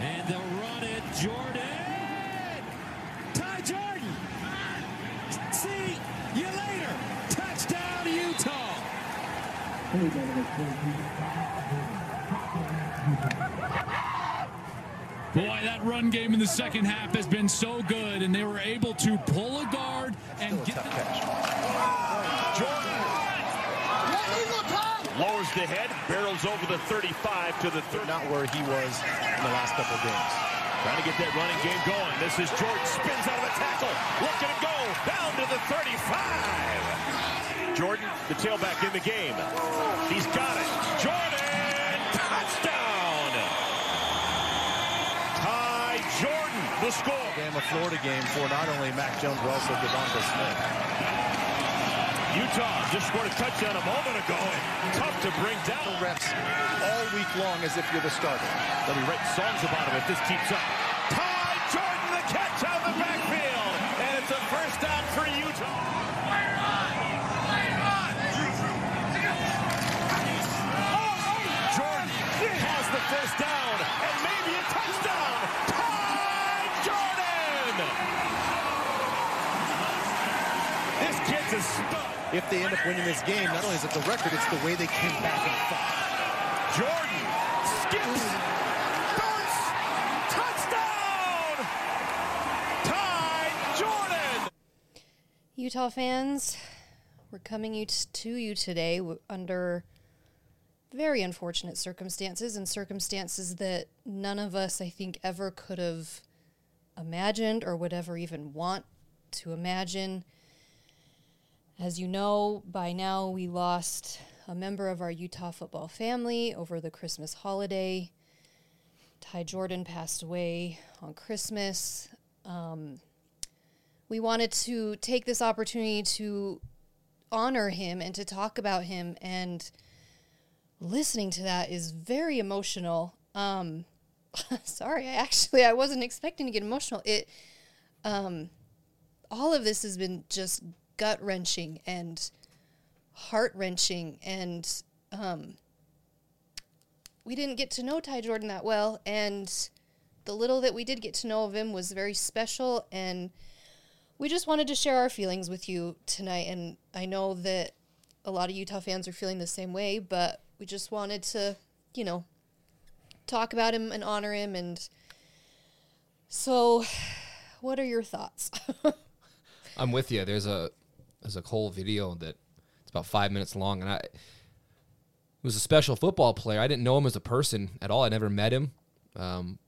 And they'll run it. Jordan. Ty Jordan. See you later. Touchdown, Utah. Boy, that run game in the second half has been so good, and they were able to pull a guard and get the. Jordan lowers the head, barrels over the 35 to the 30. Not where he was in the last couple games. Trying to get that running game going. This is Jordan, spins out of the tackle. Look at him go, down to the 35. Jordan, the tailback in the game. He's got it. Jordan, touchdown. Ty Jordan, the score. Alabama Florida game for not only Mac Jones but also Devonta Smith. Utah just scored a touchdown a moment ago. And tough to bring down. Reps all week long as if you're the starter. They'll be writing songs about him if this keeps up. Ty Jordan, the catch out of the backfield. And it's a first down for Utah. Jordan has the first down and maybe a touchdown. Ty Jordan! This kid's a stud. If they end up winning this game, not only is it the record, it's the way they came back and fought. Jordan skips, bursts, touchdown! Ty Jordan! Utah fans, we're coming to you today under very unfortunate circumstances and circumstances that none of us, I think, ever could have imagined or would ever even want to imagine. As you know, by now we lost a member of our Utah football family over the Christmas holiday. Ty Jordan passed away on Christmas. Um, we wanted to take this opportunity to honor him and to talk about him and listening to that is very emotional um sorry i actually i wasn't expecting to get emotional it um all of this has been just gut wrenching and heart wrenching and um we didn't get to know Ty Jordan that well and the little that we did get to know of him was very special and we just wanted to share our feelings with you tonight and i know that a lot of utah fans are feeling the same way but we just wanted to you know talk about him and honor him and so what are your thoughts I'm with you. There's a there's a whole video that it's about five minutes long, and I was a special football player. I didn't know him as a person at all. I never met him. Um,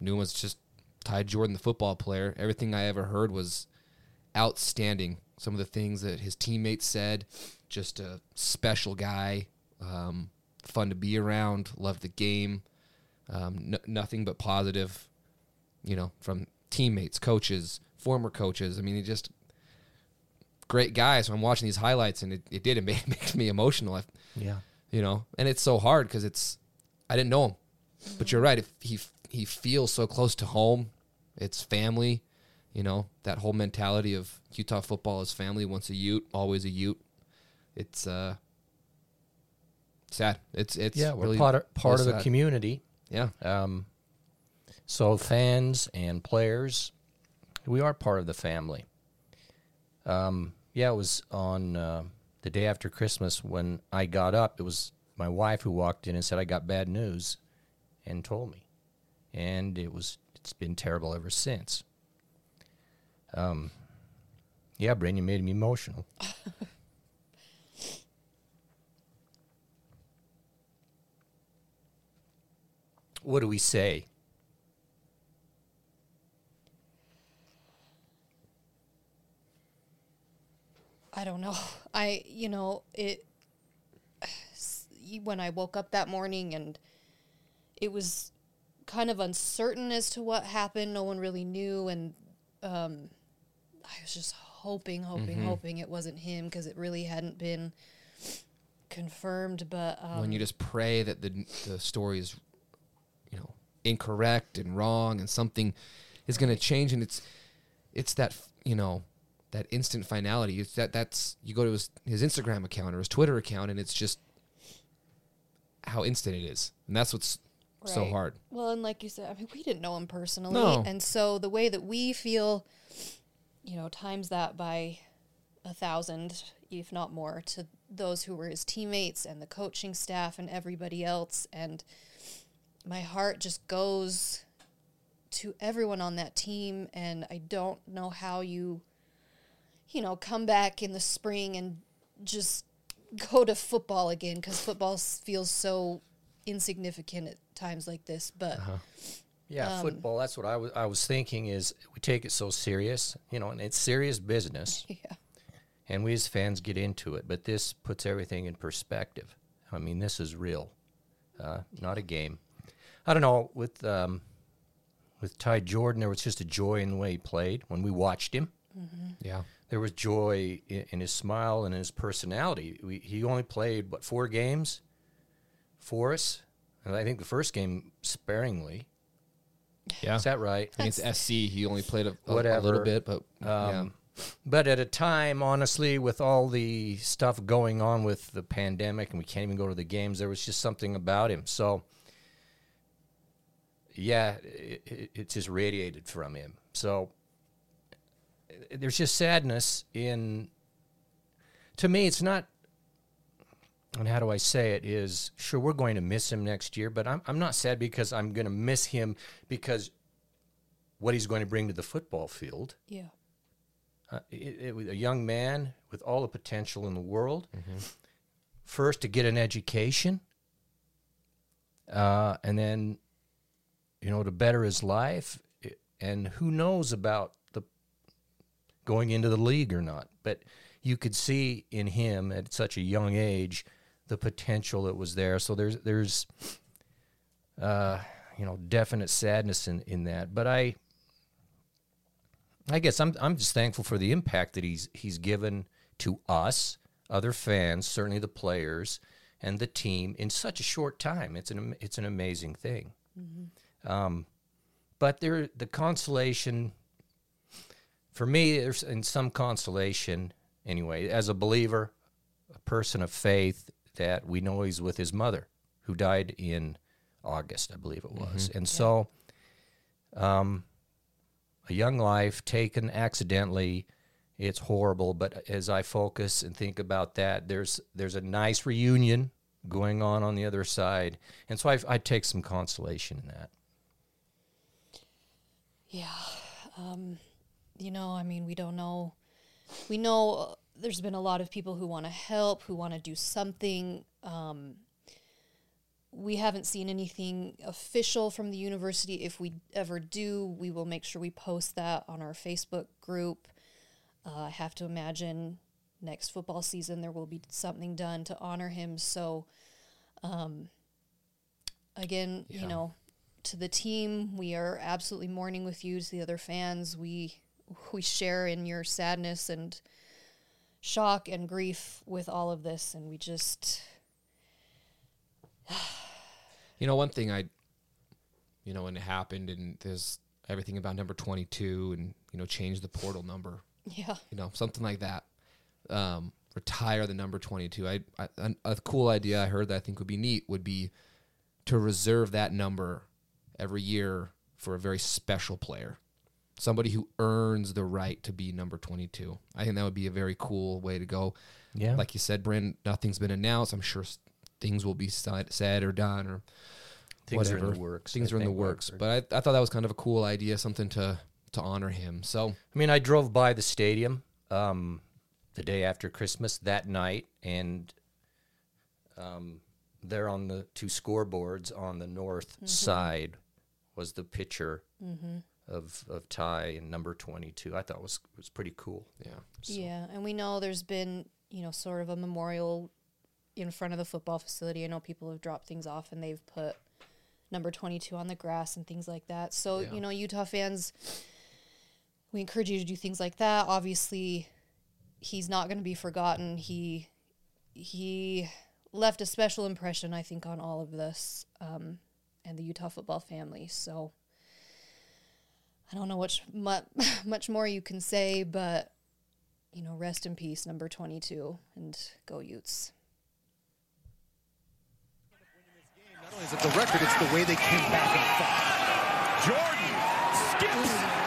knew him as just Ty Jordan, the football player. Everything I ever heard was outstanding. Some of the things that his teammates said, just a special guy, um, fun to be around, loved the game, um, n- nothing but positive, you know, from teammates, coaches, former coaches. I mean, he just great guy. So I'm watching these highlights, and it, it did. It made, makes me emotional. I, Yeah. you know, and it's so hard because it's I didn't know him, but you're right. If he he feels so close to home, it's family. You know that whole mentality of Utah football is family. Once a Ute, always a Ute. It's uh sad. It's it's yeah, we're really part of, part of the community. Yeah, Um, so fans and players, we are part of the family. Um, yeah, it was on uh, the day after Christmas when I got up. It was my wife who walked in and said I got bad news, and told me, and it was it's been terrible ever since. Um, yeah, Brandon, you made me emotional. what do we say? I don't know. I, you know, it, when I woke up that morning and it was kind of uncertain as to what happened, no one really knew. And um, I was just hoping, hoping, hoping it wasn't him because it really hadn't been confirmed. But um, when you just pray that the the story is, you know, incorrect and wrong, and something is going to change, and it's it's that you know that instant finality. It's that that's you go to his his Instagram account or his Twitter account, and it's just how instant it is, and that's what's so hard. Well, and like you said, I mean, we didn't know him personally, No. and so the way that we feel, you know, times that by a thousand, if not more, to those who were his teammates and the coaching staff and everybody else, and my heart just goes to everyone on that team, and I don't know how you, you know, come back in the spring and just go to football again because football feels so insignificant at times like this. But Yeah, Um, football. That's what I was. I was thinking is we take it so serious, you know, and it's serious business, yeah, and we as fans get into it. But this puts everything in perspective. I mean, this is real, uh, not a game. I don't know with um, with Ty Jordan. There was just a joy in the way he played when we watched him. Yeah. There was joy in, in his smile and in his personality. We, he only played what four games for us, and I think the first game sparingly. Yeah. Is that right? Against SC, he only played a, a- a little bit, but yeah. Um, But at a time, honestly, with all the stuff going on with the pandemic and we can't even go to the games, there was just something about him. So, yeah, it, it, it just radiated from him. So, there's just sadness in. To me, it's not. And how do I say it? Is sure we're going to miss him next year, but I'm I'm not sad because I'm going to miss him because what he's going to bring to the football field. yeah, Uh, it, it a young man with all the potential in the world. Mm-hmm. First, to get an education, uh, and then, you know, to better his life. And who knows about the going into the league or not? But you could see in him at such a young age the potential that was there. So there's there's, uh, you know, definite sadness in in that. But I. I guess I'm I'm just thankful for the impact that he's he's given to us, other fans, certainly the players and the team in such a short time. It's an it's an amazing thing. Um, but there the consolation for me there's in some consolation anyway as a believer, a person of faith that we know he's with his mother who died in August, I believe it was, and so um, a young life taken accidentally it's horrible but as i focus and think about that there's there's a nice reunion going on on the other side. And so i, I take some consolation in that. Yeah. Um, you know, I mean, we don't know. We know uh, there's been a lot of people who want to help, who want to do something. Um, we haven't seen anything official from the university. If we ever do, we will make sure we post that on our Facebook group. Uh, I have to imagine next football season there will be something done to honor him. So, um, again, you know, to the team, we are absolutely mourning with you. To the other fans, we we share in your sadness and shock and grief with all of this, and we just You know, one thing I, you know, when it happened and there's everything about number 22 and, you know, change the portal number, yeah you know, something like that. Um, retire the number 22. I, I an- a cool idea I heard that I think would be neat would be to reserve that number every year for a very special player. Somebody who earns the right to be number 22. I think that would be a very cool way to go. Yeah. Like you said, Brent, nothing's been announced. I'm sure things will be said, said or done or Things are whatever. in the works, Things I are in the think, works. But I, I thought that was kind of a cool idea, something to to honor him. So i mean i drove by the stadium um, the day after christmas that night and um, there on the two scoreboards on the north side was the picture of of Ty and number 22 i thought was was pretty cool yeah, yeah, and we know there's been you know sort of a memorial in front of the football facility. I know people have dropped things off and they've put number 22 on the grass and things like that. So, Yeah. you know, Utah fans, we encourage you to do things like that. Obviously, he's not going to be forgotten. He he left a special impression, I think, on all of this um, and the Utah football family. So, I don't know much much, more you can say, but you know, rest in peace, number 22, and go Utes. Not only is it the record, it's the way they came back and fought. Jordan skips